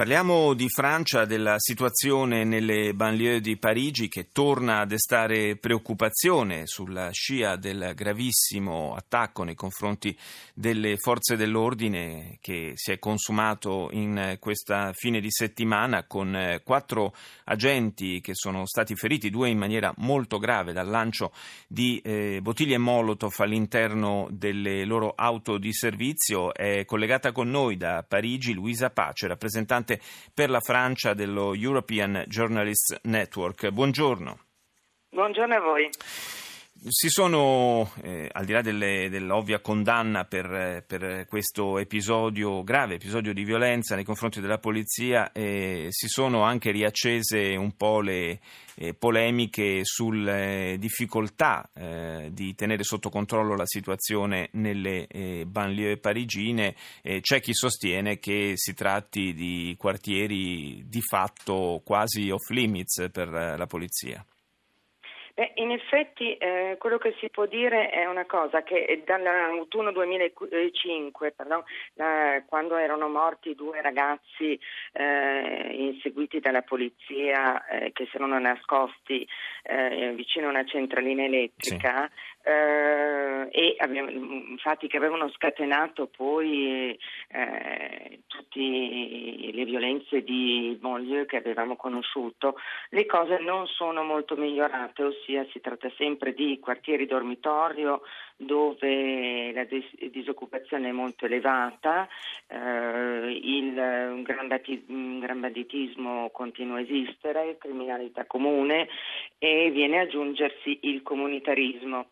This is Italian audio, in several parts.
Parliamo di Francia, della situazione nelle banlieue di Parigi che torna a destare preoccupazione sulla scia del gravissimo attacco nei confronti delle forze dell'ordine che si è consumato in questa fine di settimana con quattro agenti che sono stati feriti, due in maniera molto grave dal lancio di eh, bottiglie Molotov all'interno delle loro auto di servizio. È collegata con noi da Parigi Luisa Pace, rappresentante rappresentante per la Francia dello European Journalists Network. Buongiorno. Buongiorno a voi. Si sono, eh, al di là delle, dell'ovvia condanna per, per, questo episodio, grave episodio di violenza nei confronti della polizia, eh, si sono anche riaccese un po' le eh, polemiche sulle difficoltà eh, di tenere sotto controllo la situazione nelle eh, banlieue parigine. c'è chi sostiene che si tratti di quartieri di fatto quasi off limits per la polizia. Beh, in effetti eh, quello che si può dire è una cosa che dall'autunno 2005, pardon, da, quando erano morti due ragazzi eh, inseguiti dalla polizia eh, che si erano nascosti eh, vicino a una centralina elettrica sì. Eh, e infatti che avevano scatenato poi eh, tutte le violenze di Bonlieu che avevamo conosciuto, le cose non sono molto migliorate, ossia si tratta sempre di quartieri dormitorio dove la dis- disoccupazione è molto elevata, eh, il un gran, bati- un gran banditismo continua a esistere, criminalità comune e viene ad aggiungersi il comunitarismo.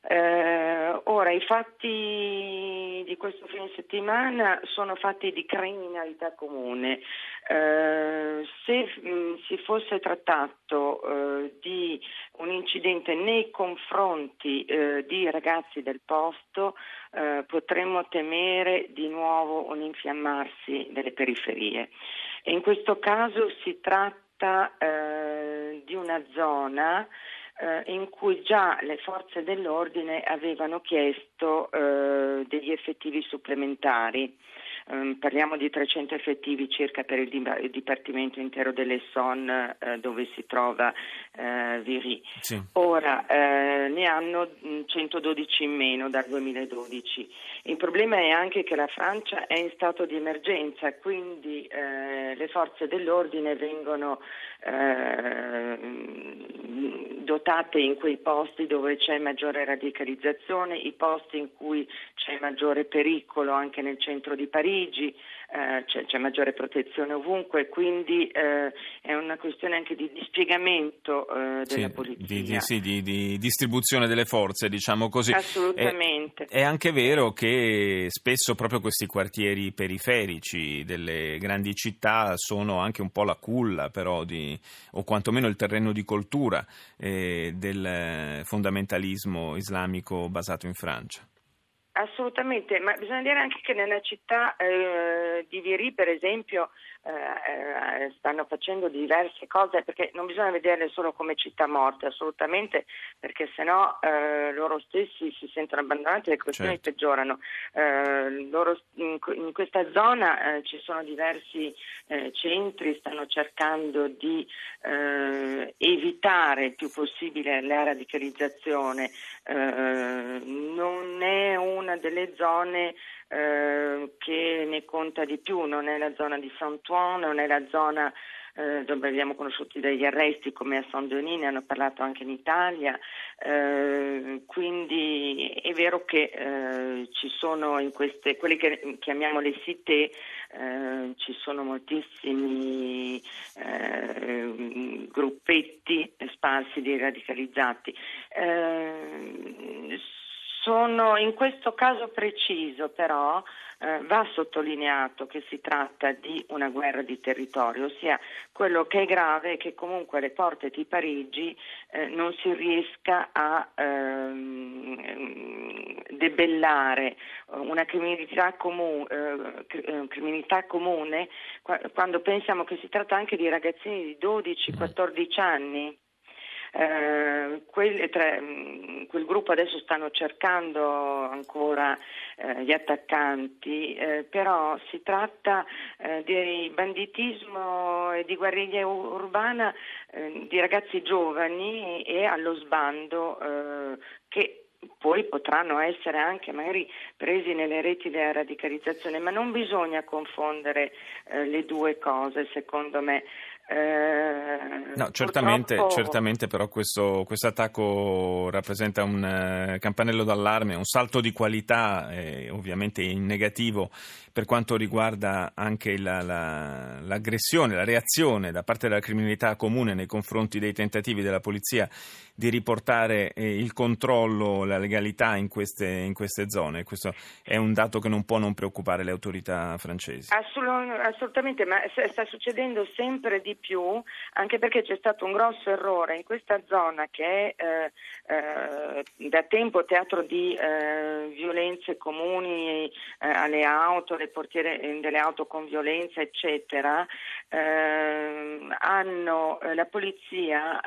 Eh, ora, i fatti di questo fine settimana sono fatti di criminalità comune. Eh, se mh, mm, si fosse trattato eh, di un incidente nei confronti eh, di ragazzi del posto, eh, potremmo temere di nuovo un infiammarsi delle periferie. E in questo caso si tratta eh, di una zona eh, in cui già le forze dell'ordine avevano chiesto eh, degli effettivi supplementari. Um, parliamo di 300 effettivi circa per il, di- il Dipartimento intero dell'Esson eh, dove si trova eh, Viry. Sì. Ora eh, ne hanno 112 in meno dal 2012. Il problema è anche che la Francia è in stato di emergenza, quindi eh, le forze dell'ordine vengono eh, dotate in quei posti dove c'è maggiore radicalizzazione, i posti in cui c'è maggiore pericolo anche nel centro di Parigi, eh, c'è, c'è, maggiore protezione ovunque, quindi eh, è una questione anche di dispiegamento eh, della sì, polizia. Di, di, sì, di, di, distribuzione delle forze, diciamo così. Assolutamente. È, è, anche vero che spesso proprio questi quartieri periferici delle grandi città sono anche un po' la culla, però, o quantomeno il terreno di coltura eh, del fondamentalismo islamico basato in Francia. Assolutamente, ma bisogna dire anche che nella città eh, di Viry, per esempio, eh, eh, stanno facendo diverse cose perché non bisogna vederle solo come città morte, assolutamente, perché sennò eh, loro stessi si sentono abbandonati e le questioni certo. peggiorano. Eh, loro, in, in, questa zona eh, ci sono diversi centri, stanno cercando di evitare il più possibile la radicalizzazione. Delle zone eh, che ne conta di più, non è la zona di Saint-Ouen, non è la zona eh, dove abbiamo conosciuto degli arresti come a Saint-Denis, ne hanno parlato anche in Italia, eh, quindi è vero che eh, ci sono in queste, quelle che chiamiamo le cité, eh, ci sono moltissimi eh, gruppetti sparsi di radicalizzati sono in questo caso preciso però eh, va sottolineato che si tratta di una guerra di territorio, ossia quello che è grave è che comunque alle porte di Parigi eh, non si riesca a ehm, debellare una criminalità, comu- eh, eh criminalità comune quando pensiamo che si tratta anche di ragazzini di 12-14 anni. Eh, quel, mm, quel, gruppo adesso stanno cercando ancora eh, gli attaccanti, eh, però si tratta eh, di banditismo e di guerriglia urbana eh, di ragazzi giovani e allo sbando eh, che poi potranno essere anche magari presi nelle reti della radicalizzazione, ma non bisogna confondere eh, le due cose, secondo me. Eh, no, certamente, purtroppo... certamente, però questo, attacco rappresenta un eh, campanello d'allarme, un salto di qualità, eh, ovviamente in negativo per quanto riguarda anche la, la, l'aggressione, la reazione da parte della criminalità comune nei confronti dei tentativi della polizia di riportare eh, il controllo, la legalità in queste, in queste, zone. Questo è un dato che non può non preoccupare le autorità francesi. assolutamente, ma sta succedendo sempre di più, anche perché c'è stato un grosso errore in questa zona che è eh, eh, da tempo teatro di eh, violenze comuni eh, alle auto, le portiere eh, delle auto con violenza, eccetera. hanno, la polizia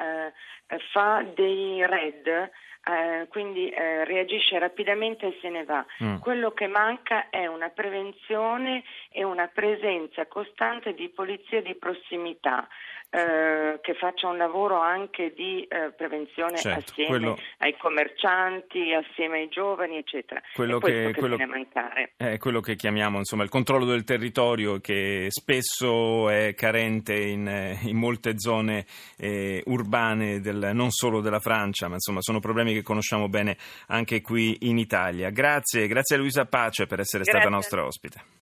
fa dei red eh, quindi eh, reagisce rapidamente e se ne va. Mm. Quello che manca è una prevenzione e una presenza costante di polizia di prossimità. Eh, che faccia un lavoro anche di eh, prevenzione certo, assieme quello, ai commercianti, assieme ai giovani, eccetera. Quello che, che, quello, è quello che chiamiamo insomma, il controllo del territorio che spesso è carente in, in molte zone eh, urbane del, non solo della Francia, ma insomma sono problemi che conosciamo bene anche qui in Italia. Grazie, grazie a Luisa Pace per essere grazie. stata nostra ospite.